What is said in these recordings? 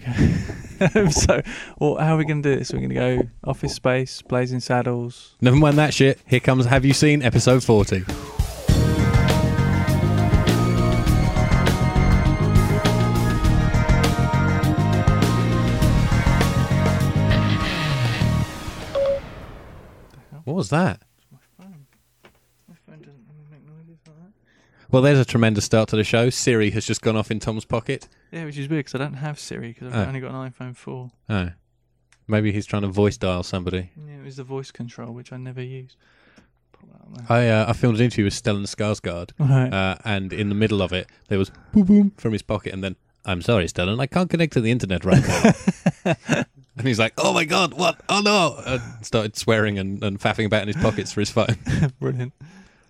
Okay. so, well, how are we going to do this? We're going to go Office Space, Blazing Saddles. Never mind that shit. Here comes Have You Seen episode 40? What was that? My phone. My phone doesn't make noises like that. Well, there's a tremendous start to the show. Siri has just gone off in Tom's pocket. Yeah, which is weird because I don't have Siri because I've Oh. only got an iPhone 4. Oh. Maybe he's trying to voice dial somebody. Yeah, it was the voice control, which I never use. Put that on there. I uh, I filmed an interview with Stellan Skarsgård, Right. uh, and in the middle of it, there was boom boom from his pocket, and then I'm sorry, Stellan, I can't connect to the internet right now. and he's like, "Oh my god, what? Oh no!" And started swearing and, and faffing about in his pockets for his phone. Brilliant.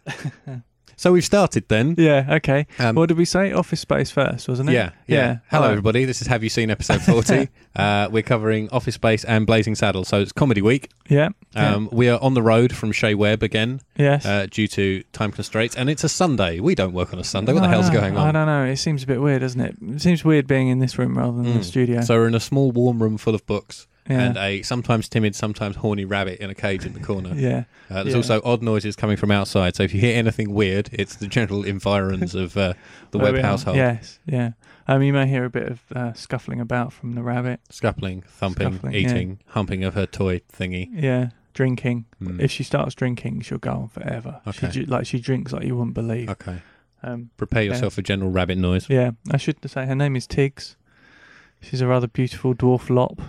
So we've started then. Yeah, okay. Um, what did we say? Office Space first, wasn't it? yeah, yeah. Hello, Alright. everybody. This is Have You Seen episode 40. uh, we're covering Office Space and Blazing Saddles. So it's comedy week. Yeah. yeah. Um, We are on the road from Chez Webb again yes. uh, due to time constraints, and it's a Sunday. We don't work on a Sunday. What the I hell's going on? I don't know. It seems a bit weird, doesn't it? It seems weird being in this room rather than the Mm. studio. So we're in a small, warm room full of books. Yeah. and a sometimes timid, sometimes horny rabbit in a cage in the corner. yeah. Uh, there's Yeah. also odd noises coming from outside, so if you hear anything weird, it's the general environs of uh, the Where web we are. household. Yes. Yeah. Um, you may hear a bit of uh, scuffling about from the rabbit. Scuffling, thumping, Scuffling, yeah. eating, humping of her toy thingy. Yeah. Drinking. Mm. If she starts drinking, she'll go on forever. Okay. ju- like she drinks like you wouldn't believe. Okay. Um, Prepare yourself for general rabbit noise. yeah. I should say her name is Tiggs. She's a rather beautiful dwarf lop.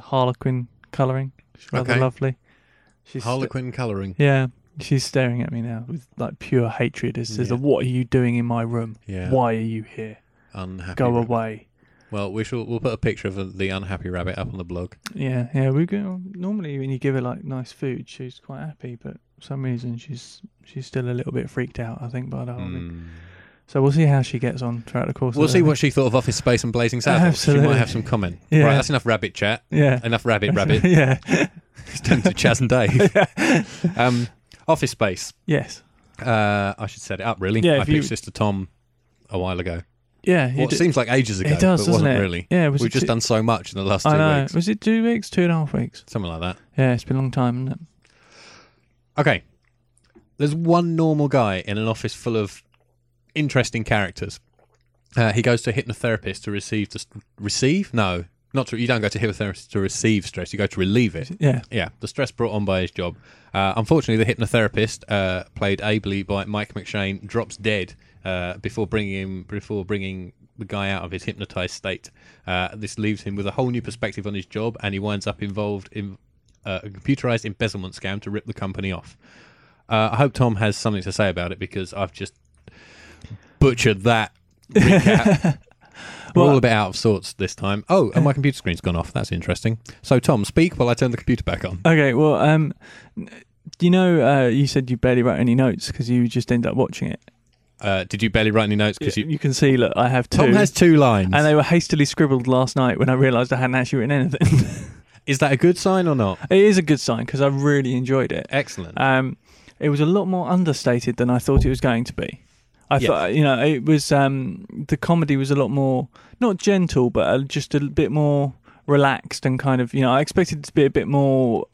Harlequin colouring. She's rather Okay. lovely. She's Harlequin colouring. Yeah, she's staring at me now with like pure hatred. It says, Yeah. "What are you doing in my room? Yeah. Why are you here? Unhappy. Go rabbit. away." Well, we shall. We'll put a picture of the unhappy rabbit up on the blog. Yeah, yeah. We go normally when you give her like nice food, she's quite happy, but for some reason she's she's still a little bit freaked out. I think by the whole thing. Mm. So we'll see how she gets on throughout the course. We'll see what she thought of Office Space and Blazing Saddles. She might have some comment. Yeah. Right, that's enough rabbit chat. Yeah. Enough rabbit, rabbit. yeah. It's turned to Chas and Dave. um, Office Space. yes. Uh, I should set it up really. Yeah, I you- pitched this to Tom a while ago. Yeah. Well, it seems like ages ago, it does, but wasn't it? really. Yeah. Was We've just two- done so much in the last two I know. weeks. Was it two weeks? Two and a half weeks? Something like that. Yeah. It's been a long time. Okay. There's one normal guy in an office full of interesting characters. Uh, he goes to a hypnotherapist to receive the st- receive? No. Not to you don't go to a hypnotherapist to receive stress you go to relieve it. Yeah. yeah. The stress brought on by his job. Uh, unfortunately the hypnotherapist uh, played ably by Mike McShane drops dead uh, before bringing him before bringing the guy out of his hypnotized state. Uh, this leaves him with a whole new perspective on his job and he winds up involved in uh, a computerized embezzlement scam to rip the company off. Uh, I hope Tom has something to say about it because I've just butchered that recap. We're Well- all a bit out of sorts this time. Oh, and my computer screen's gone off. That's interesting. So, Tom, speak while I turn the computer back on. Okay, well, um, you know, uh, you said you barely wrote any notes because you just end up watching it. Uh, did you barely write any notes? Because You, you, can see, look, I have two, Tom has two lines. and they were hastily scribbled last night when I realised I hadn't actually written anything. Is that a good sign or not? it is a good sign because I really enjoyed it. Excellent. Um, it was a lot more understated than I thought it was going to be. I Yes. thought, you know, it was um, the comedy was a lot more not gentle, but uh, just a bit more relaxed and kind of, you know, I expected it to be a bit more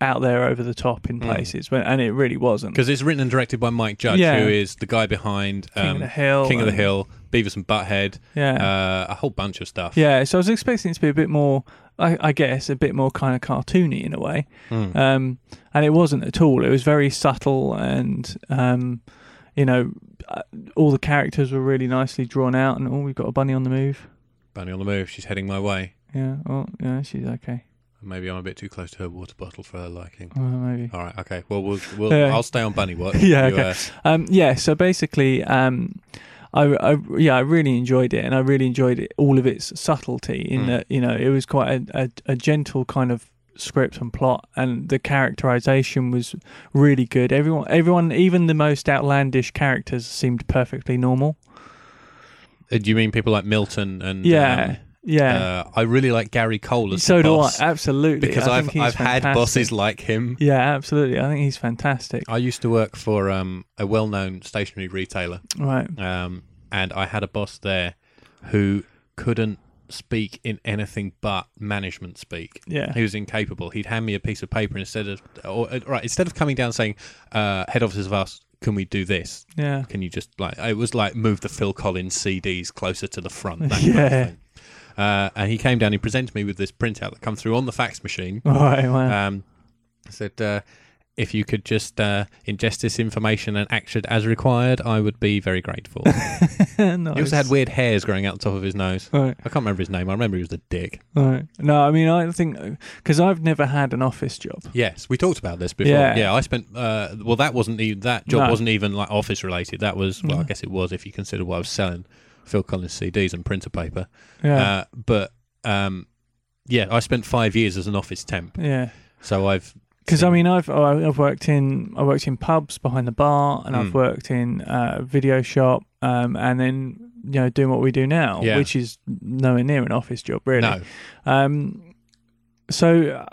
out there over the top in Mm. places, when, and it really wasn't. Because it's written and directed by Mike Judge, Yeah. who is the guy behind King um, of the Hill, King of the Hill, Beavis and Butthead, yeah, uh, a whole bunch of stuff. yeah. So I was expecting it to be a bit more, I, I guess, a bit more kind of cartoony in a way. Mm. um, and it wasn't at all. It was very subtle, and um, you know, all the characters were really nicely drawn out. And oh, we've got a bunny on the move. Bunny on the move. She's heading my way. Yeah, oh, yeah, she's okay. Maybe I'm a bit too close to her water bottle for her liking. Uh, maybe. All right. Okay. Well, we'll, we'll Yeah. I'll stay on Bunny Watch. Yeah, You, okay. uh, Um, yeah. So basically, um, I, I, yeah, I really enjoyed it, and I really enjoyed it, all of its subtlety. In Mm. that, you know, it was quite a, a, a gentle kind of script and plot, and the characterization was really good. Everyone, everyone, even the most outlandish characters seemed perfectly normal. Uh, Do you mean people like Milton and Yeah, um, yeah. Uh, I really like Gary Cole as so do boss I. Absolutely, because I I've I've had bosses like him. Yeah, absolutely. I think he's fantastic. I used to work for um, a well-known stationery retailer, Right. um, and I had a boss there who couldn't speak in anything but management speak. Yeah. He was incapable. He'd hand me a piece of paper instead of, or, uh, right, instead of coming down and saying, uh, head office have asked, can we do this? Yeah. Can you just like, it was like move the Phil Collins CDs closer to the front. That kind of Yeah. thing. Uh, and he came down, he presented me with this printout that come through on the fax machine. Right. Wow. Um, said, uh, if you could just uh, ingest this information and act it as required, I would be very grateful. nice. He also had weird hairs growing out the top of his nose. Right. I can't remember his name. I remember he was a dick. Right. No, I mean, I think because I've never had an office job. Yes, we talked about this before. Yeah. Yeah, I spent. Uh, well, that wasn't even that job No. wasn't even like office related. That was well, I guess it was if you consider what I was selling, Phil Collins CDs and printer paper. Yeah. Uh, but um, yeah, I spent five years as an office temp, yeah. so I've Because I mean, I've I've worked in I worked in pubs behind the bar, and I've Mm. worked in uh, video shop, um, and then you know doing what we do now, Yeah. which is nowhere near an office job, really. no. Um, so uh,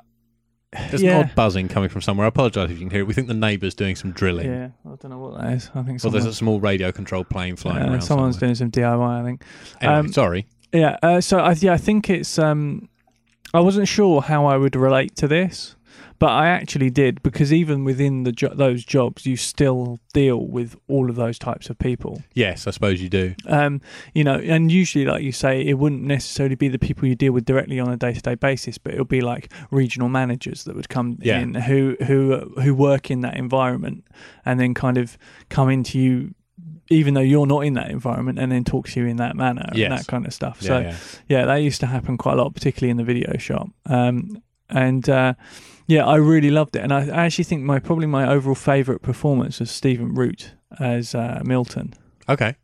There's yeah, an odd buzzing coming from somewhere. I apologise if you can hear it. We think the neighbour's doing some drilling. yeah, I don't know what that is. I think Well, there's a small radio controlled plane flying uh, around. someone's somewhere. doing some DIY. I think. Anyway, um, sorry. Yeah. Uh, so I yeah I think it's um I wasn't sure how I would relate to this, but I actually did because even within the jo- those jobs, you still deal with all of those types of people. Yes, I suppose you do. Um, you know, and usually, like you say, it wouldn't necessarily be the people you deal with directly on a day to day basis, but it'll be like regional managers that would come Yeah. in who who who work in that environment and then kind of come into you. Even though you're not in that environment, and then talk to you in that manner and that kind of stuff. Yeah, so, yeah. yeah, that used to happen quite a lot, particularly in the video shop. Um, and uh, yeah, I really loved it, and I, I actually think my probably my overall favourite performance was Stephen Root as uh, Milton, Okay.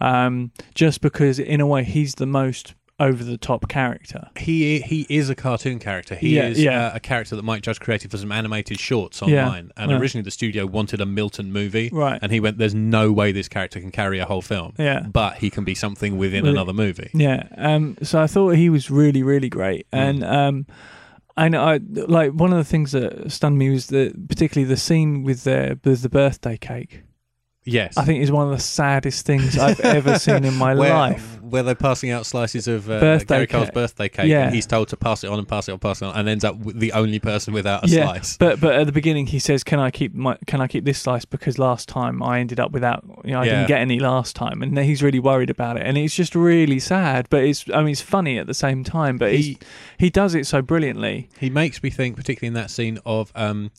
um, just because in a way he's the most over the top character. He he is a cartoon character. He Yeah, is yeah. Uh, a character that Mike Judge created for some animated shorts Yeah, online. And yeah. originally the studio wanted a Milton movie. Right. And he went, "There's no way this character can carry a whole film, Yeah. but he can be something within Well, another movie." Yeah. Um, so I thought he was really, really great. Mm. And um, and I like one of the things that stunned me was the particularly the scene with the with the birthday cake. Yes. I think is one of the saddest things I've ever seen in my where, life. Where they're passing out slices of uh, Birthday Gary Cole's cake. birthday cake, Yeah. and he's told to pass it on and pass it on, pass it on, and ends up with the only person without a yeah, slice. but but at the beginning he says, "Can I keep my Can I keep this slice because last time I ended up without you know I Yeah. didn't get any last time," and he's really worried about it, and it's just really sad. But it's I mean it's funny at the same time, but He- he he does it so brilliantly. He makes me think, particularly in that scene of, um,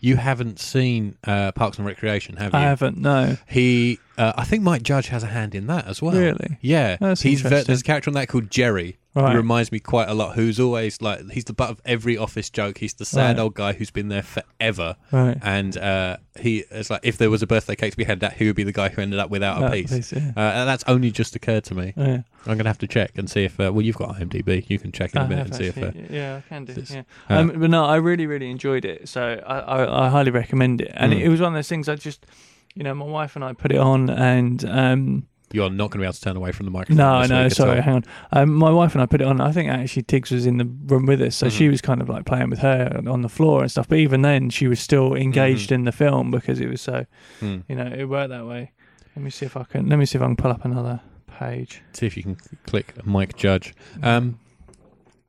you haven't seen uh, Parks and Recreation, have you? I haven't no He, uh, I think Mike Judge has a hand in that as well. Really? Yeah. That's he's ve- there's a character on that called Jerry. Right. Who reminds me quite a lot. Who's always like he's the butt of every office joke. He's the sad Right. old guy who's been there forever. right. And uh, he it's like if there was a birthday cake to be had, that he would be the guy who ended up without a piece. piece, yeah. Uh, and that's only just occurred to me. Yeah. I'm gonna have to check and see if. Uh, well, you've got IMDb. You can check in a I minute and see if. Uh, yeah, I can do. this- Yeah, uh, um, but no, I really, really enjoyed it. So I, I, I highly recommend it. And Mm. it, it was one of those things. I just, you know, my wife and I put it on, and um, you're not going to be able to turn away from the microphone. no, no, sorry, hang on. Um, my wife and I put it on. I think actually Tiggs was in the room with us, so she Mhm. was kind of like playing with her on the floor and stuff. But even then, she was still engaged Mhm. in the film because it was so, Hmm. you know, it worked that way. Let me see if I can. Let me see if I can pull up another page. See if you can click Mike Judge. Um,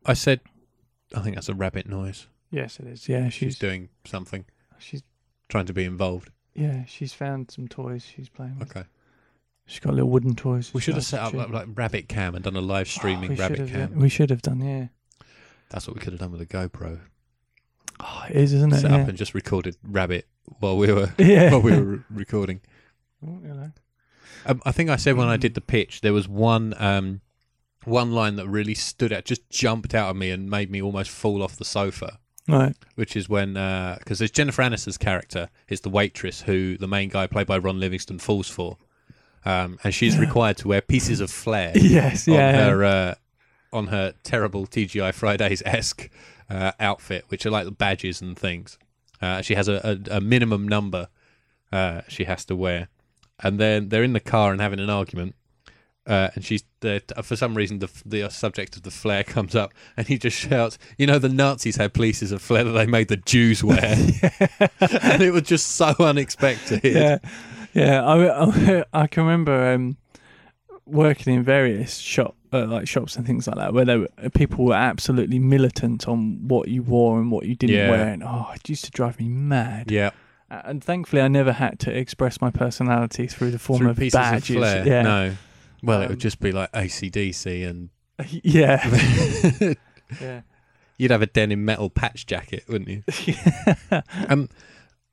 I said, I think that's a rabbit noise. yes, it is. Yeah, She's she's doing something, she's trying to be involved. Yeah, she's found some toys she's playing with. Okay. She's got little wooden toys. We should have set up like, like Rabbit Cam and done a live streaming Oh, we Rabbit should have, Cam. We should have done, yeah. That's what we could have done with a GoPro. Oh, it is, isn't it? Set yeah. up and just recorded Rabbit while we were yeah. while we were re- recording. Oh, hello. Um, I think I said when I did the pitch, there was one um, one line that really stood out, just jumped out of me and made me almost fall off the sofa. Right. Which is when because there's Jennifer Aniston's character is the waitress who the main guy played by Ron Livingston falls for, um, and she's required to wear pieces of flair Yes, on yeah. yeah. her uh, on her terrible TGI Fridays esque uh, outfit, which are like the badges and things. Uh, she has a, a, a minimum number uh, she has to wear, and then they're in the car and having an argument. Uh, and she's there for some reason the the subject of the flair comes up, and he just shouts, "You know, the Nazis had pieces of flair that they made the Jews wear," and it was just so unexpected. yeah, yeah. I, I, I can remember um, working in various shop uh, like shops and things like that, where there were, people were absolutely militant on what you wore and what you didn't Yeah. wear, and oh, it used to drive me mad. Yeah, Uh, And thankfully, I never had to express my personality through the form through of pieces badges. of flair. Yeah, No, well, it Um, would just be like ACDC, and yeah, yeah. you'd have a denim metal patch jacket, wouldn't you? Um,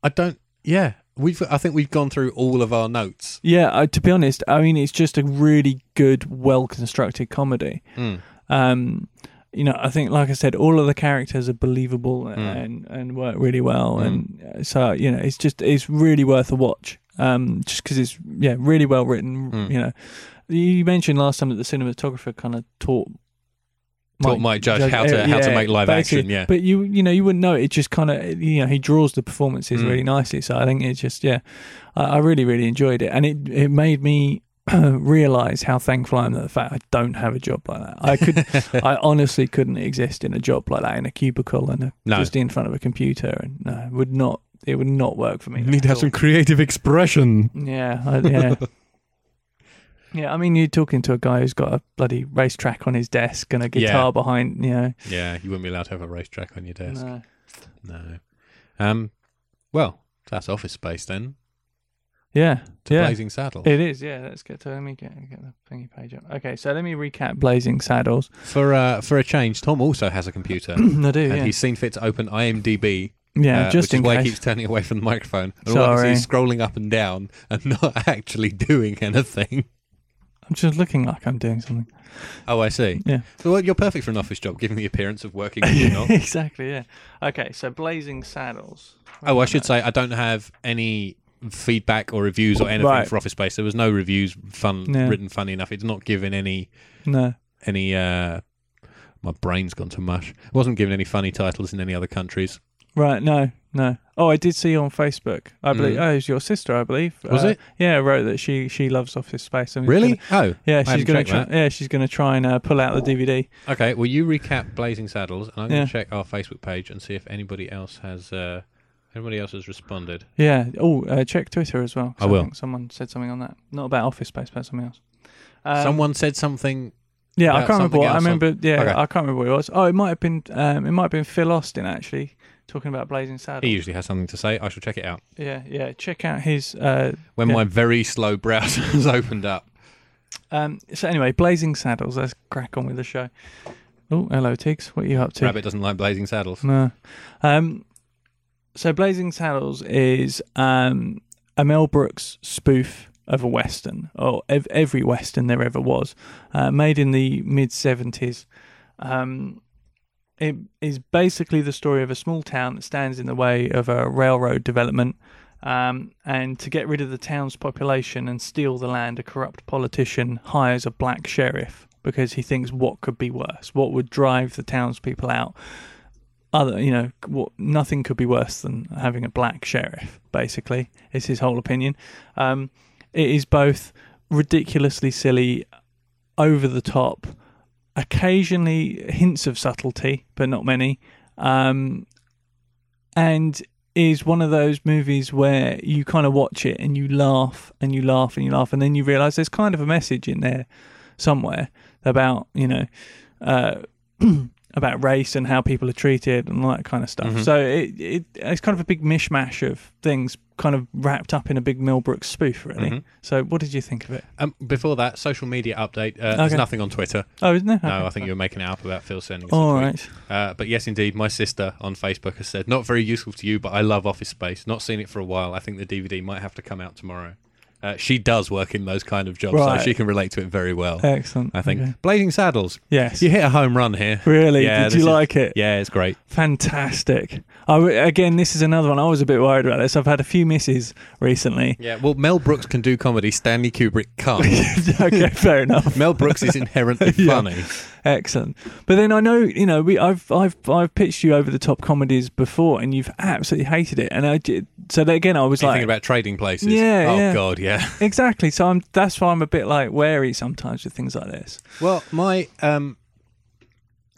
I don't. Yeah, we've. I think we've gone through all of our notes. Yeah, uh, to be honest, I mean it's just a really good, well constructed comedy. Mm. Um, you know, I think, like I said, all of the characters are believable Mm. and and work really well, Mm. and uh, so you know, it's just it's really worth a watch. Um, just because it's yeah, really well written. Mm. You know, you mentioned last time that the cinematographer kind of taught. Taught Mike Judge how to- uh, how to make live action, yeah. but you you know you wouldn't know it. it Just kind of you know he draws the performances Mm. really nicely. So I think it's just yeah, I, I really really enjoyed it, and it it made me realize how thankful I am that the fact I don't have a job like that. I could I honestly couldn't exist in a job like that in a cubicle and a, No. just in front of a computer, and no, would not it would not work for me. You need to have all. some creative expression. Yeah, I, yeah. Yeah, I mean, you're talking to a guy who's got a bloody racetrack on his desk and a guitar Yeah. behind, you know. Yeah, you wouldn't be allowed to have a racetrack on your desk. No. No. Um. Well, that's Office Space then. Yeah, To yeah. Blazing Saddles. It is, yeah. Let's get to let me get get the thingy page up. Okay, so let me recap Blazing Saddles. For uh, for a change, Tom also has a computer, I do, and yeah. he's seen fit to open IMDb. Yeah, uh, just which in is why he keeps turning away from the microphone. And all I can see is scrolling up and down and not actually doing anything. I'm just looking like I'm doing something. Oh, I see. Yeah. So well, you're perfect for an office job, given the appearance of working when you're not. exactly, yeah. Okay, so Blazing Saddles. Oh, I should say I don't have any feedback or reviews or anything Right. for Office Space. There was no reviews fun Yeah. written funny enough. It's not given any No. any uh my brain's gone to mush. It wasn't given any funny titles in any other countries. Right, no, no. Oh, I did see you on Facebook. I believe. Mm. Oh, it was your sister, I believe. Was Uh, it? Yeah, wrote that she she loves Office Space. and Really? gonna- oh. yeah, I she's gonna try. that. Yeah, she's gonna try and uh, pull out the DVD. Okay, well you recap Blazing Saddles and I'm Yeah. gonna check our Facebook page and see if anybody else has uh anybody else has responded. Yeah. Oh, uh, check Twitter as well. I will. think someone said something on that. Not about Office Space, but something else. Um, Someone said something Yeah, I can't remember. What, I remember. Yeah, Okay. I can't remember what it was. Oh, it might have been. Um, it might have been Phil Austin actually talking about Blazing Saddles. he usually has something to say. I shall check it out. Yeah, yeah. Check out his. Uh, When Yeah. my very slow browser has opened up. um, so anyway, Blazing Saddles. Let's crack on with the show. Oh, hello, Tiggs. What are you up to? Rabbit doesn't like Blazing Saddles. No. Um, so Blazing Saddles is um, a Mel Brooks spoof of a western, or ev- every western there ever was, uh, made in the mid seventies. Um, it is basically the story of a small town that stands in the way of a railroad development. Um, and to get rid of the town's population and steal the land, a corrupt politician hires a black sheriff because he thinks what could be worse? What would drive the townspeople out? other you know what nothing could be worse than having a black sheriff basically is his whole opinion um it is both ridiculously silly over the top occasionally hints of subtlety but not many. Um and is one of those movies where you kind of watch it and you laugh and you laugh and you laugh and then you realize there's kind of a message in there somewhere about you know uh about race and how people are treated and all that kind of stuff. Mhm. So it, it it's kind of a big mishmash of things, kind of wrapped up in a big Mel Brooks spoof, really. Mhm. So what did you think of it? Um, before that, social media update. Uh, There's nothing on Twitter. Oh, isn't there? No, Okay, I think you were making it up about Phil sending All right. Uh, but yes, indeed, my sister on Facebook has said, not very useful to you, but I love Office Space. Not seen it for a while. I think the DVD might have to come out tomorrow. Uh, she does work in those kind of jobs, Right. so she can relate to it very well. Excellent. I think. Okay. Blazing Saddles. Yes. You hit a home run here. Really? Yeah, Did you is- like it? Yeah, it's great. Fantastic. I again, this is another one. I was a bit worried about this. I've had a few misses recently. Yeah, well, Mel Brooks can do comedy. Stanley Kubrick can't. okay, fair enough. Mel Brooks is inherently Yeah. funny. Excellent. But then I know, you know, we I've I've I've pitched you over the top comedies before, and you've absolutely hated it. And I did, so that again, I was You like, think about trading places. Yeah, Oh yeah. God, yeah. exactly. So I'm that's why I'm a bit like wary sometimes with things like this. Well, my um,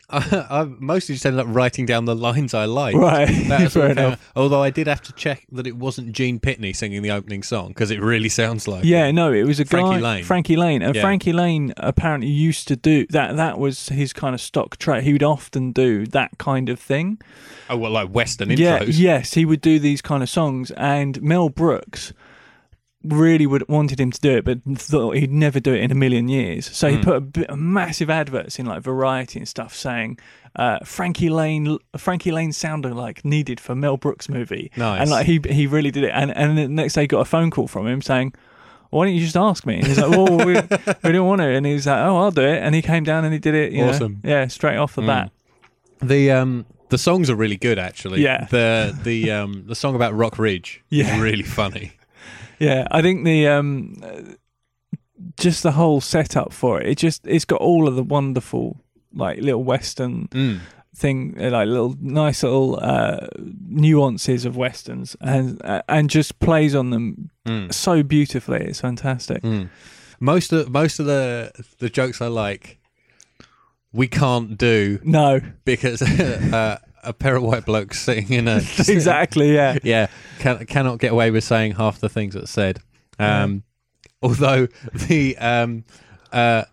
I, I mostly just ended up writing down the lines I liked. Right, fair enough. out. Although I did have to check that it wasn't Gene Pitney singing the opening song because it really sounds like Yeah, it. no, it was a Frankie guy, Laine. Frankie Laine, and Yeah. Frankie Laine apparently used to do that. That was his kind of stock trait. He would often do that kind of thing. Oh well, like Western Yeah, intros. yes, he would do these kind of songs, and Mel Brooks really would wanted him to do it, but thought he'd never do it in a million years. So he put a, bit, a massive adverts in like Variety and stuff saying uh, Frankie Laine, Frankie Laine sounded like needed for Mel Brooks movie, Nice. and like he he really did it. And and the next day he got a phone call from him saying. Why don't you just ask me? And he's like, "Well, we, we don't want to." And he's like, "Oh, I'll do it." And he came down and he did it. You know, Awesome. yeah, straight off the Mm. bat. The um the songs are really good actually. Yeah. The the um the song about Rock Ridge Yeah. is really funny. Yeah, I think the um, just the whole setup for it. It just it's got all of the wonderful like little western Mm. thing, uh, like little nice little uh, nuances of westerns, and uh, and just plays on them Mm. so beautifully. It's fantastic. Mm. Most of most of the the jokes I like we can't do No, because uh, a pair of white blokes sitting in a exactly. Yeah, yeah can, cannot get away with saying half the things that's said. Um, Although the um uh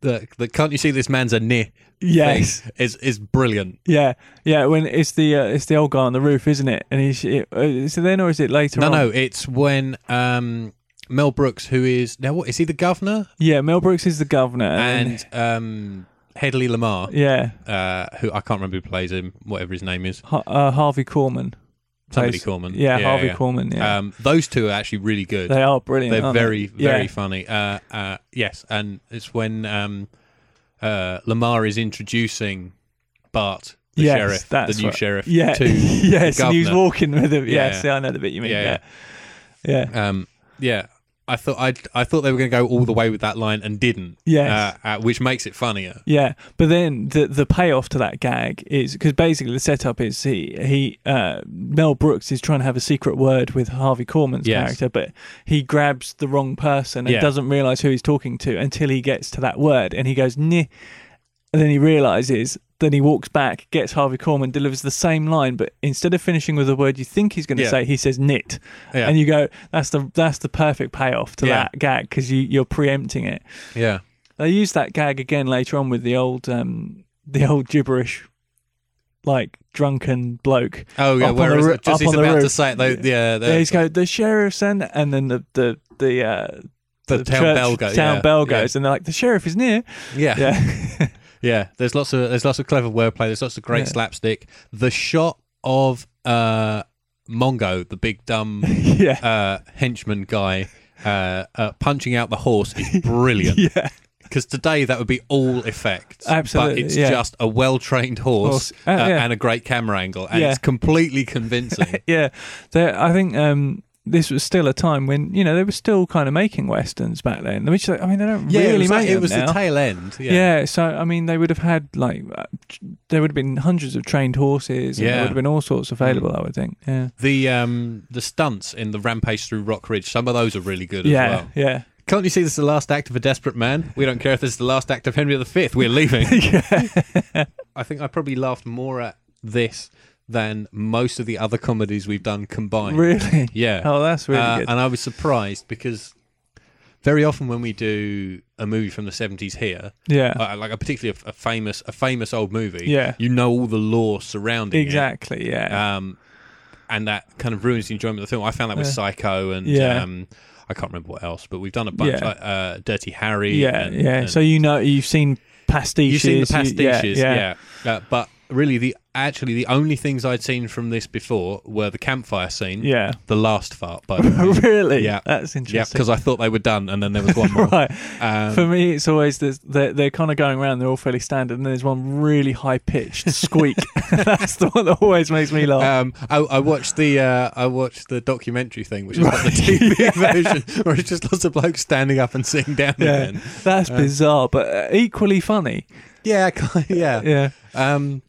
the the can't you see this man's a nit yes, is is brilliant. yeah, yeah. When it's the uh, it's the old guy on the roof, isn't it? And he's it, uh, is it then or is it later? No, on? no, it's when um Mel Brooks, who is now what is he the governor Yeah, Mel Brooks is the governor, and, and um Hedley Lamarr, yeah, uh, who I can't remember who plays him, whatever his name is, Ha- uh, Harvey Korman. somebody plays- Korman. Yeah, Harvey Korman. Yeah, Um, those two are actually really good. they are brilliant. They're aren't very, they? very Yeah. funny. Uh, uh, yes, and it's when um, uh, Lamarr is introducing Bart, the Yes, sheriff, that's the new right. sheriff, Yeah, to yes, the and he was governor. walking with him. Yeah, Yes, yeah, I know the bit you mean. Yeah, Yeah, yeah, Um, yeah, I thought I I thought they were going to go all the way with that line and didn't. Yes. uh, uh, which makes it funnier. yeah. But then the the payoff to that gag is because basically the setup is he he uh, Mel Brooks is trying to have a secret word with Harvey Korman's Yes. character, but he grabs the wrong person and Yeah. doesn't realize who he's talking to until he gets to that word, and he goes neh. And then he realizes. Then he walks back, gets Harvey Korman, delivers the same line, but instead of finishing with the word you think he's going to Yeah. say, he says "knit," Yeah, and you go, "That's the that's the perfect payoff to Yeah. that gag because you you're preempting it." yeah, They use that gag again later on with the old um the old gibberish, like drunken bloke. Oh yeah, Up on the just he's the about to say it, though, yeah, the, There he's go the sheriff's and and then the the the uh, the town church- bell goes. town yeah, bell yeah. goes, and they're like the sheriff is near. Yeah, Yeah, Yeah, there's lots of there's lots of clever wordplay. There's lots of great Yeah. slapstick. The shot of uh, Mongo, the big dumb yeah, uh, henchman guy, uh, uh, punching out the horse is brilliant. yeah. Because today that would be all effects, Absolutely, But it's yeah. just a well trained horse Horse. Uh, uh, yeah. and a great camera angle, and Yeah. it's completely convincing. yeah. So I think um, this was still a time when you know they were still kind of making westerns back then. Which I mean, they don't yeah, really it was, like- make it was now. the tail end. Yeah, Yeah. so I mean, they would have had like uh, there would have been hundreds of trained horses. And Yeah. there would have been all sorts available. I would think. Yeah, the um the stunts in the rampage through Rock Ridge, some of those are really good yeah, as well. yeah, Can't you see this is the last act of a desperate man? We don't care if this is the last act of Henry V. We're leaving. yeah. I think I probably laughed more at this than most of the other comedies we've done combined. really. Yeah. Oh, that's really Uh, good. and I was surprised because very often when we do a movie from the 70s here, yeah, uh, like a particularly a, a famous a famous old movie, Yeah. you know all the lore surrounding exactly. it. Exactly yeah, Um, and that kind of ruins the enjoyment of the film. I found that with Yeah. Psycho and Yeah. um, I can't remember what else, but we've done a bunch. Yeah. Like, uh, Dirty Harry. yeah, and- yeah. and- So you know you've seen pastiches. You've seen the you- pastiches, yeah, yeah. Uh, but really, the actually the only things I'd seen from this before were the campfire scene, yeah. the last fart, by the way. really? Yeah. that's interesting. yeah, because I thought they were done, and then there was one more. right. Um, For me, it's always this, they're, they're kind of going around. They're all fairly standard, and then there's one really high pitched squeak. That's the one that always makes me laugh. um, I, I watched the uh, I watched the documentary thing, which is not the TV version, where it's just lots of blokes standing up and sitting down yeah, again. that's Uh, bizarre, but uh, equally funny. Yeah, yeah. Yeah, Um,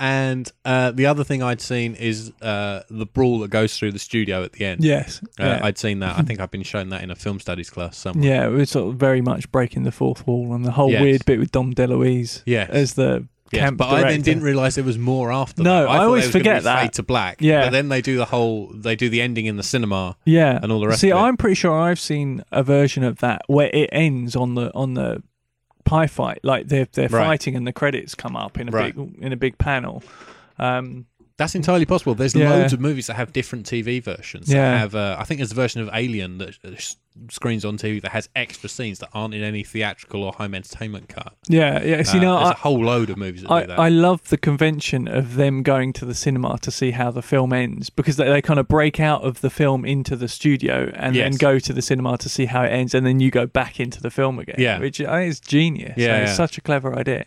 and uh, the other thing I'd seen is uh, the brawl that goes through the studio at the end. Yes. Uh, yeah. I'd seen that. I think I've been shown that in a film studies class somewhere. yeah, it was sort of very much breaking the fourth wall and the whole Yes. weird bit with Dom DeLuise Yes. as the Yes, camp but I then didn't realise there was more after. No, that. I thought always was forget be that. Fade to black. Yeah. but then they do the whole. They do the ending in the cinema. Yeah, and all the rest See, of it. I'm pretty sure I've seen a version of that where it ends on the on the pie fight, like they're they're Right. fighting and the credits come up in a Right. big in a big panel. Um, That's entirely possible. There's Yeah. loads of movies that have different TV versions. Yeah. Have, uh, I think there's a version of Alien that uh, s- screens on TV that has extra scenes that aren't in any theatrical or home entertainment cut. yeah, yeah. See, Uh, no, there's I, a whole load of movies that I, do that. I love the convention of them going to the cinema to see how the film ends because they, they kind of break out of the film into the studio and then go to the cinema to see how it ends and then you go back into the film again. Yeah. which I think is genius. Yeah, And it's such a clever idea.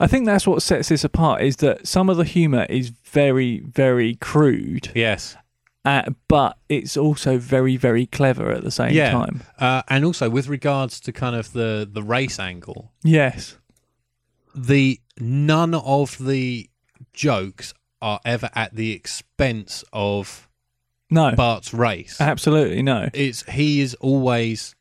I think that's what sets this apart is that some of the humor is very, very crude, yes. uh, but it's also very, very clever at the same Yeah. time. Uh, and also with regards to kind of the the race angle, Yes. the none of the jokes are ever at the expense of No. Bart's race. absolutely no. it's he is always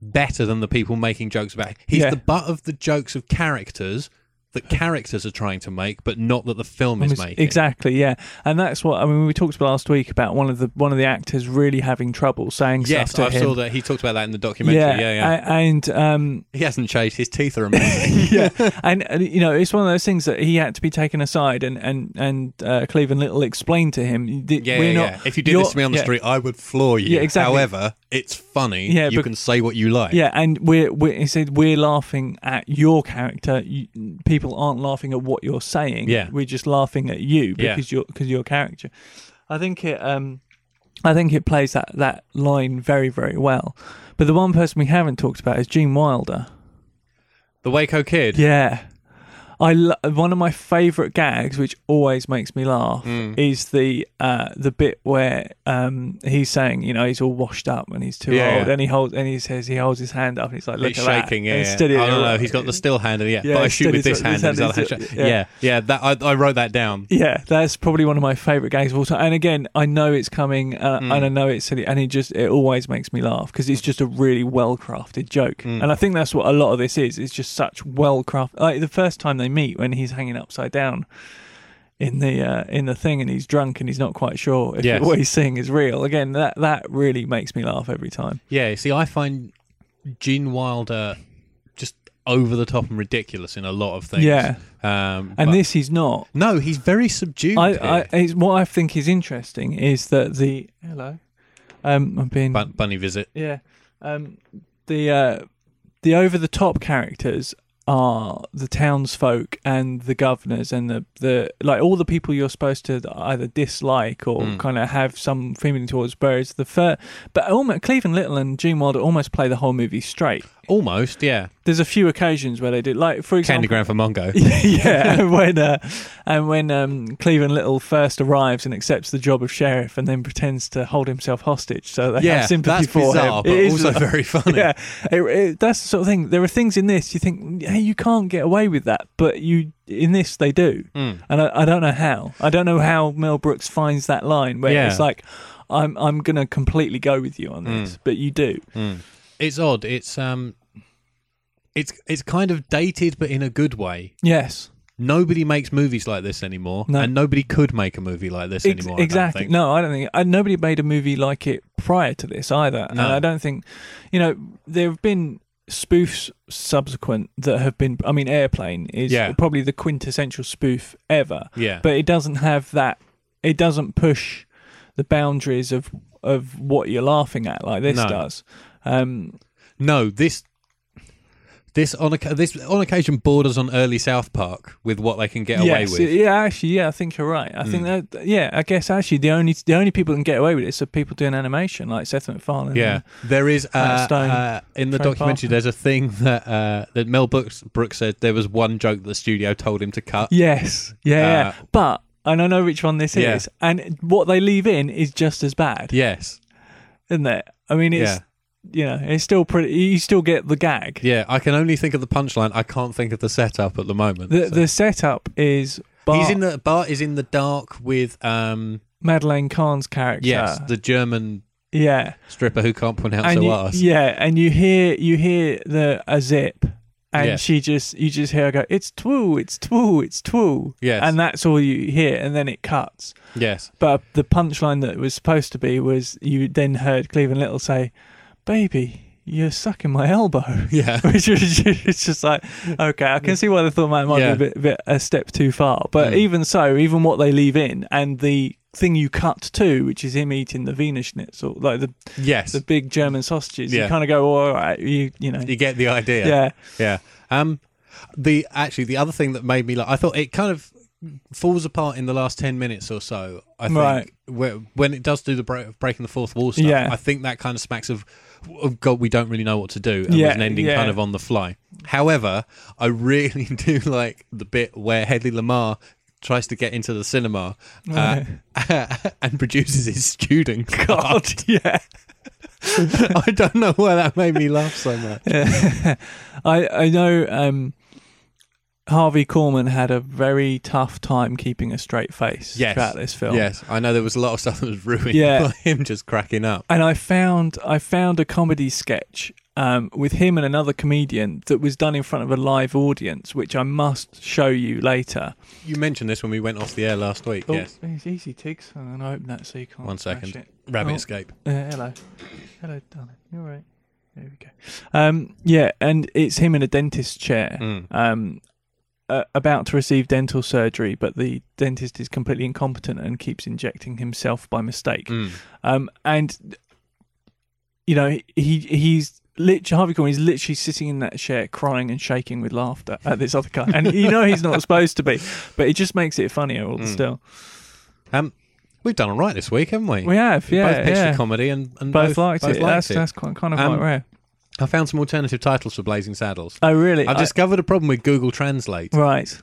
better than the people making jokes about. He's Yeah. the butt of the jokes of characters that characters are trying to make, but not that the film is making. Exactly, yeah, and that's what I mean. We talked about last week about one of the one of the actors really having trouble saying Yes, stuff I to him. saw that. He talked about that in the documentary. Yeah, yeah. a- and um, he hasn't changed. His teeth are amazing. yeah, and, and you know, it's one of those things that he had to be taken aside, and and and uh, Cleavon Little explained to him, that Yeah, we're yeah, not. yeah. If you did this to me on the yeah, street, I would floor you. Yeah, exactly. However, it's funny. Yeah, you but- can say what you like. Yeah, and we're, we're he said we're laughing at your character. You, people aren't laughing at what you're saying. Yeah. we're just laughing at you Yeah. because you're because your character. I think it um, I think it plays that that line very very well. But the one person we haven't talked about is Gene Wilder. The Waco Kid. Yeah. I lo- one of my favourite gags, which always makes me laugh, Mm. is the uh, the bit where um, he's saying, you know, he's all washed up and he's too Yeah, old, yeah. and he holds and he says he holds his hand up and he's like, look He's at that. shaking, yeah. And steady- oh, no, no, he's got the still hand. Yeah, Yeah, but I shoot with this hand this his other hand hand. yeah. Yeah, yeah. That I, I wrote that down. Yeah, that's probably one of my favourite gags of all time. And again, I know it's coming, uh, Mm. and I know it's silly, and it just it always makes me laugh because it's just a really well crafted joke. Mm. And I think that's what a lot of this is. It's just such well crafted. Like the first time they meet when he's hanging upside down in the uh, in the thing, and he's drunk and he's not quite sure if Yes. what he's seeing is real. Again, that that really makes me laugh every time. Yeah, see, I find Gene Wilder just over the top and ridiculous in a lot of things. Yeah, um, and this he's not. no, he's very subdued. I. I it's, what I think is interesting is that the hello, um, I'm being Bun- bunny visit. Yeah. Um, the uh, the over the top characters are the townsfolk and the governors and the, the like all the people you're supposed to either dislike or Mm. kind of have some feeling towards. Whereas the fir- but almost Cleavon Little and Gene Wilder almost play the whole movie straight. Almost, yeah. There's a few occasions where they do, like for example, Candy Grand for Mongo. yeah, and when uh, and when um, Cleavon Little first arrives and accepts the job of sheriff, and then pretends to hold himself hostage, so they yeah, have sympathy that's for bizarre, him. but It is also bizarre. very funny. yeah, it, it, that's the sort of thing. There are things in this you think, hey, you can't get away with that, but you in this they do, Mm. and I, I don't know how. I don't know how Mel Brooks finds that line where Yeah. it's like, I'm I'm gonna completely go with you on this, Mm. but you do. Mm. It's odd. It's um, it's it's kind of dated, but in a good way. Yes, Nobody makes movies like this anymore, No. and nobody could make a movie like this Ex- anymore. I exactly. think. No, I don't think. I, nobody made a movie like it prior to this either, and No. I don't think, you know, there have been spoofs subsequent that have been. I mean, Airplane is Yeah. probably the quintessential spoof ever, Yeah, but it doesn't have that. It doesn't push the boundaries of of what you're laughing at like this No. does. Um, no. This this on this on occasion borders on early South Park with what they can get away with. yeah, actually, yeah, I think you're right. I think Mm. that, yeah, I guess actually the only the only people that can get away with it are people doing animation like Seth MacFarlane. Yeah, there is uh, uh, in the Trey documentary. Parker. There's a thing that uh, that Mel Brooks, Brooks said there was one joke that the studio told him to cut. Yes. Yeah. yeah. Uh, But and I know which one this Yeah. is, and what they leave in is just as bad, Yes, isn't it? I mean, it's Yeah. You know, it's still pretty. You still get the gag. Yeah, I can only think of the punchline. I can't think of the setup at the moment. The so. the setup is Bart, He's in the Bart is in the dark with um Madeline Kahn's character. yes the German yeah, stripper who can't pronounce and her you, ass. yeah, and you hear you hear the a zip, and Yeah. she just you just hear her go, "It's twoo, it's twoo, it's twoo," Yes. and that's all you hear, and then it cuts. Yes. But the punchline that was supposed to be was you then heard Cleavon Little say, "Baby, you're sucking my elbow." Yeah. Which is it's just like okay, I can see why they thought that might Yeah. be a bit, bit a step too far. But Mm. even so, even what they leave in and the thing you cut to, which is him eating the Wiener Schnitzel, like the Yes. the big German sausages, Yeah. you kind of go, oh, all right, you you know, you get the idea. yeah, Yeah. Um, the actually the other thing that made me like I thought it kind of falls apart in the last ten minutes or so. I think Right. where, when it does do the break, breaking the fourth wall stuff. Yeah. I think that kind of smacks of. Oh God, we don't really know what to do, and Yeah, was an ending yeah. kind of on the fly. However, I really do like the bit where Hedley Lamarr tries to get into the cinema uh, and produces his student card. God, yeah. I don't know why that made me laugh so much. I I know um, Harvey Korman had a very tough time keeping a straight face Yes. throughout this film. Yes, I know there was a lot of stuff that was ruined Yeah. by him just cracking up. and I found I found a comedy sketch um, with him and another comedian that was done in front of a live audience, which I must show you later. You mentioned this when we went off the air last week. Oh, yes. it's easy, Tiggs. I'm gonna open that so you can't. One second. it. Rabbit Oh. escape. Uh, hello, hello, darling. You're right. There we go. Um, yeah, and it's him in a dentist chair. Mm. um, uh, about to receive dental surgery, but the dentist is completely incompetent and keeps injecting himself by mistake. Mm. Um, and you know he he's literally Harvey Korman is literally sitting in that chair crying and shaking with laughter at this other guy, and you know he's not supposed to be, but it just makes it funnier all Mm. still. Um, we've done all right this week, haven't we? We have, yeah, both pitched yeah. comedy and, and both, both, liked both it. liked that's it. that's quite kind of Um, quite rare. I found some alternative titles for Blazing Saddles. Oh really? I've I- discovered a problem with Google Translate. right.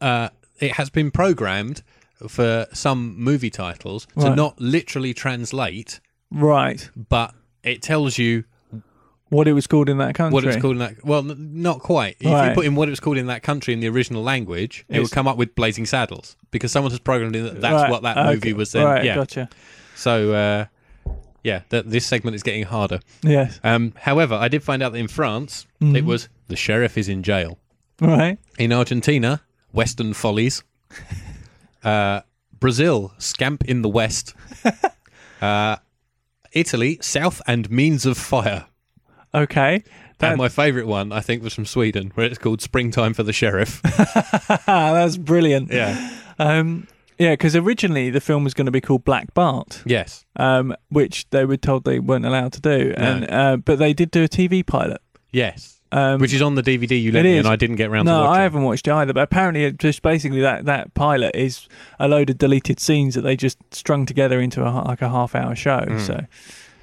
Uh, it has been programmed for some movie titles to Right. not literally translate, Right. but it tells you What it was called in that country. what it's called in that. Well, n- not quite. If you put in what it was called in that country in the original language, it It's- would come up with Blazing Saddles because someone has programmed in that that's Right, what that okay, movie was then. Right. yeah. Gotcha. So uh, yeah, th- this segment is getting harder. Yes. Um, however, I did find out that in France it Mhm. was the sheriff is in jail. Right. In Argentina, Western Follies. uh, Brazil, Scamp in the West. uh, Italy, South and Means of Fire. Okay. That, and my favourite one, I think, was from Sweden, where it's called Springtime for the Sheriff. that's brilliant. yeah. Um, yeah, because originally the film was going to be called Black Bart, Yes. um, which they were told they weren't allowed to do, and uh, but they did do a TV pilot. Yes. Um, Which is on the DVD you lent me, and I didn't get round to no, watching. I haven't watched it either. But apparently, it just basically that that pilot is a load of deleted scenes that they just strung together into a, like a half hour show. Mm. So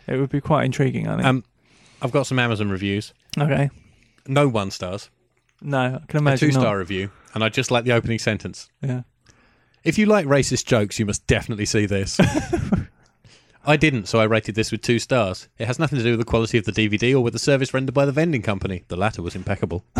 it would be quite intriguing. I think. Um, I've got some Amazon reviews. okay. No one stars. No, I can imagine. A two star review. And I just like the opening sentence. Yeah. If you like racist jokes, you must definitely see this. I didn't, so I rated this with two stars. It has nothing to do with the quality of the DVD or with the service rendered by the vending company. The latter was impeccable.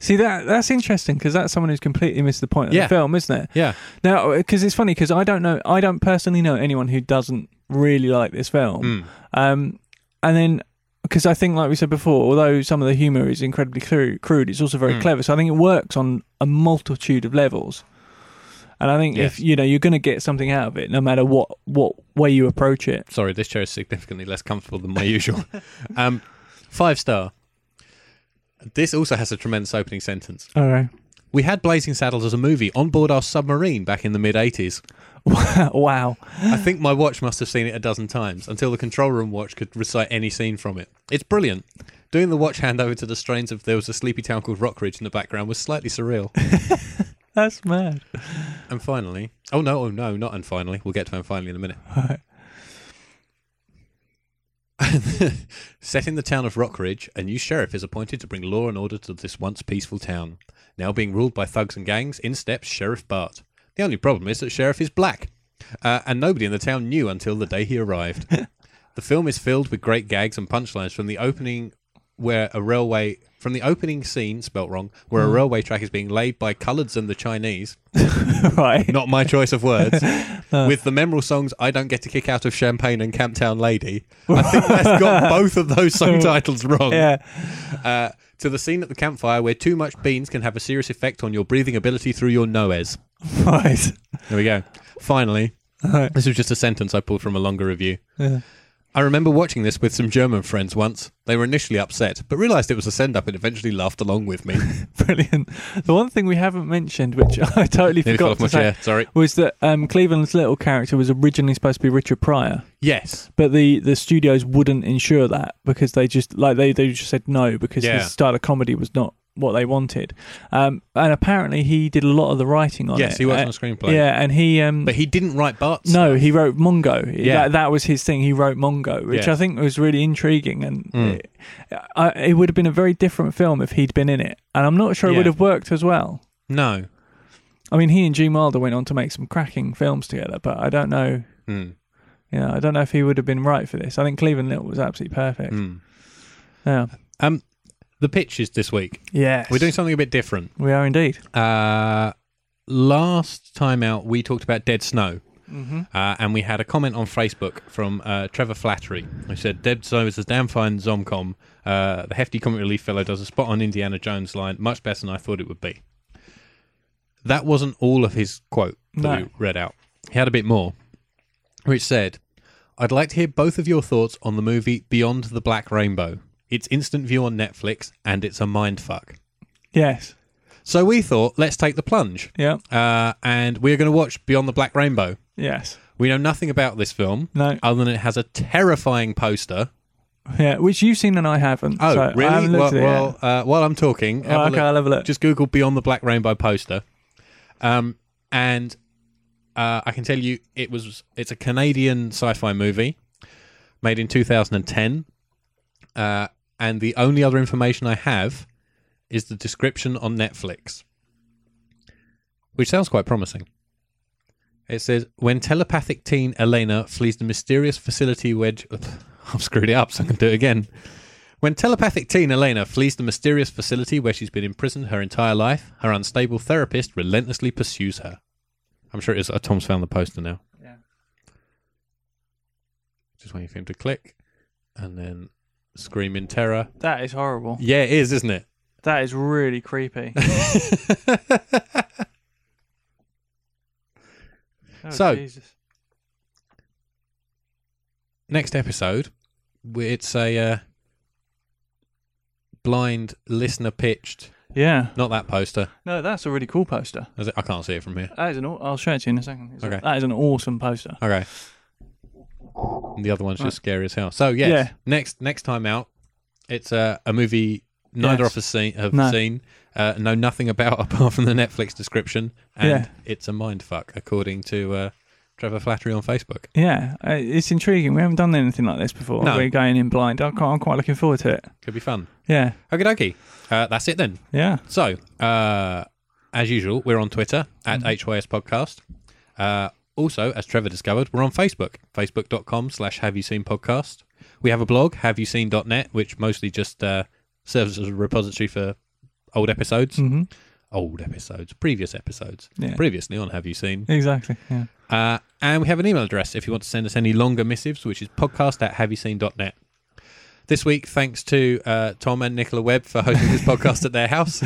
See that that's interesting because that's someone who's completely missed the point of Yeah. the film, isn't it? Yeah. Now, because it's funny because I don't know, I don't personally know anyone who doesn't really like this film. Mm. Um, and then because I think, like we said before, although some of the humor is incredibly cru- crude, it's also very Mm. clever. So I think it works on a multitude of levels. And I think if you know you're going to get something out of it, no matter what what way you approach it. Sorry, this chair is significantly less comfortable than my usual. Um, five star. This also has a tremendous opening sentence. Okay. We had Blazing Saddles as a movie on board our submarine back in the mid 80s. wow. I think my watch must have seen it a dozen times until the control room watch could recite any scene from it. It's brilliant. Doing the watch handover to the strains of There Was a Sleepy Town Called Rockridge in the background was slightly surreal. That's mad. and finally, oh no, oh no, not and finally. We'll get to and finally in a minute. Right. Set in the town of Rockridge, a new sheriff is appointed to bring law and order to this once peaceful town. Now being ruled by thugs and gangs, in steps Sheriff Bart. The only problem is that Sheriff is black, uh, and nobody in the town knew until the day he arrived. The film is filled with great gags and punchlines from the opening, where a railway from the opening scene spelt wrong, where a railway track is being laid by coloureds and the Chinese. right. Not my choice of words. With the memorable songs "I Don't Get to Kick Out of Champagne" and "Camptown Lady." I think that's got both of those song titles wrong. Yeah. Uh, to the scene at the campfire where too much beans can have a serious effect on your breathing ability through your nose. Right. There we go. Finally, this was just a sentence I pulled from a longer review. Yeah. I remember watching this with some German friends once. They were initially upset, but realised it was a send up and eventually laughed along with me. Brilliant. The one thing we haven't mentioned, which I totally Nearly fell forgot off my to say, chair. Sorry. was that um, Cleavon Little's character was originally supposed to be Richard Pryor, Yes. but the, the studios wouldn't ensure that because they just like they, they just said no because Yeah. his style of comedy was not what they wanted. Um, and apparently he did a lot of the writing on it. Yes, he worked Uh, on a screenplay. Yeah, and he um, But he didn't write Bart's. no, he wrote Mongo. Yeah. That, that was his thing. He wrote Mongo, which. I think was really intriguing, and Mm. it, I, it would have been a very different film if he'd been in it. And I'm not sure it Yeah. would have worked as well. No. I mean, he and Gene Wilder went on to make some cracking films together, but I don't know. Mm. You know, I don't know if he would have been right for this. I think Cleavon Little was absolutely perfect. Mm. Yeah. Um, the pitches this week. Yes. We're doing something a bit different. We are indeed. Uh, last time out, we talked about Dead Snow. Mm-hmm. Uh, and we had a comment on Facebook from uh, Trevor Flattery, who said, Dead Snow is a damn fine Zomcom. Uh, the hefty comic relief fellow does a spot on Indiana Jones line, much better than I thought it would be. That wasn't all of his quote that No. we read out. He had a bit more, which said, I'd like to hear both of your thoughts on the movie Beyond the Black Rainbow. It's instant view on Netflix, and it's a mindfuck. Yes. So we thought, let's take the plunge. Yeah. Uh, and we're going to watch Beyond the Black Rainbow. Yes. We know nothing about this film No. other than it has a terrifying poster. Yeah. Which you've seen and I haven't. Oh, so I really? haven't Well, looked at it yet. uh, while I'm talking, have Oh, a okay, look- I'll have a look. just Google Beyond the Black Rainbow poster, um, and uh, I can tell you it was it's a Canadian sci-fi movie made in 2010, uh, and the only other information I have is the description on Netflix, which sounds quite promising. It says when telepathic teen Elena flees the mysterious facility wedge. I've screwed it up, so I can do it again. When telepathic teen Elena flees the mysterious facility where she's been imprisoned her entire life, her unstable therapist relentlessly pursues her. I'm sure it is. Uh, Tom's found the poster now. Yeah. Just waiting for him to click, and then scream in terror. That is horrible. Yeah, it is, isn't it? That is really creepy. Oh, So- Jesus. Next episode, it's a uh, blind listener pitched. Yeah. Not that poster. No, that's a really cool poster. Is it? I can't see it from here. That is an. I'll show it to you in a second. It's a- Okay. that is an awesome poster. Okay. And the other one's Right. just scary as hell. So yes, Yeah. next next time out, it's a, a movie neither Yes. of us seen, have No. seen, uh, know nothing about apart from the Netflix description, and Yeah. it's a mind fuck according to uh, Trevor Flattery on Facebook. Yeah, uh, it's intriguing. We haven't done anything like this before. No. We're going in blind. I'm quite, I'm quite looking forward to it. Could be fun. Yeah, Okie dokie. Uh, that's it then. yeah. So, uh, as usual, we're on Twitter at Mm-hmm. HYS Podcast. Uh, also, as Trevor discovered, we're on Facebook, facebook.com slash have you seen podcast. We have a blog, have you seen.net, which mostly just uh, serves as a repository for old episodes. hmm Old episodes, previous episodes. Yeah. Previously on Have You Seen. Exactly. Yeah. Uh, and we have an email address if you want to send us any longer missives, which is podcast at haveyouseen.net. This week, thanks to uh, Tom and Nicola Webb for hosting this podcast at their house.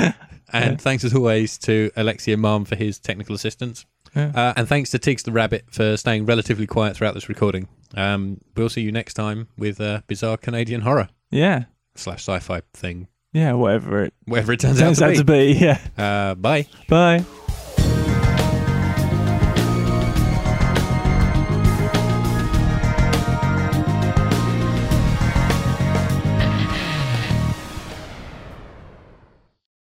And thanks as always to Alexia Marm for his technical assistance. Yeah. Uh, and thanks to Tiggs the Rabbit for staying relatively quiet throughout this recording. Um, we'll see you next time with a bizarre Canadian horror Yeah. slash sci fi thing, Yeah. Whatever it whatever it turns out to out be. to be. Yeah. Uh, bye. Bye.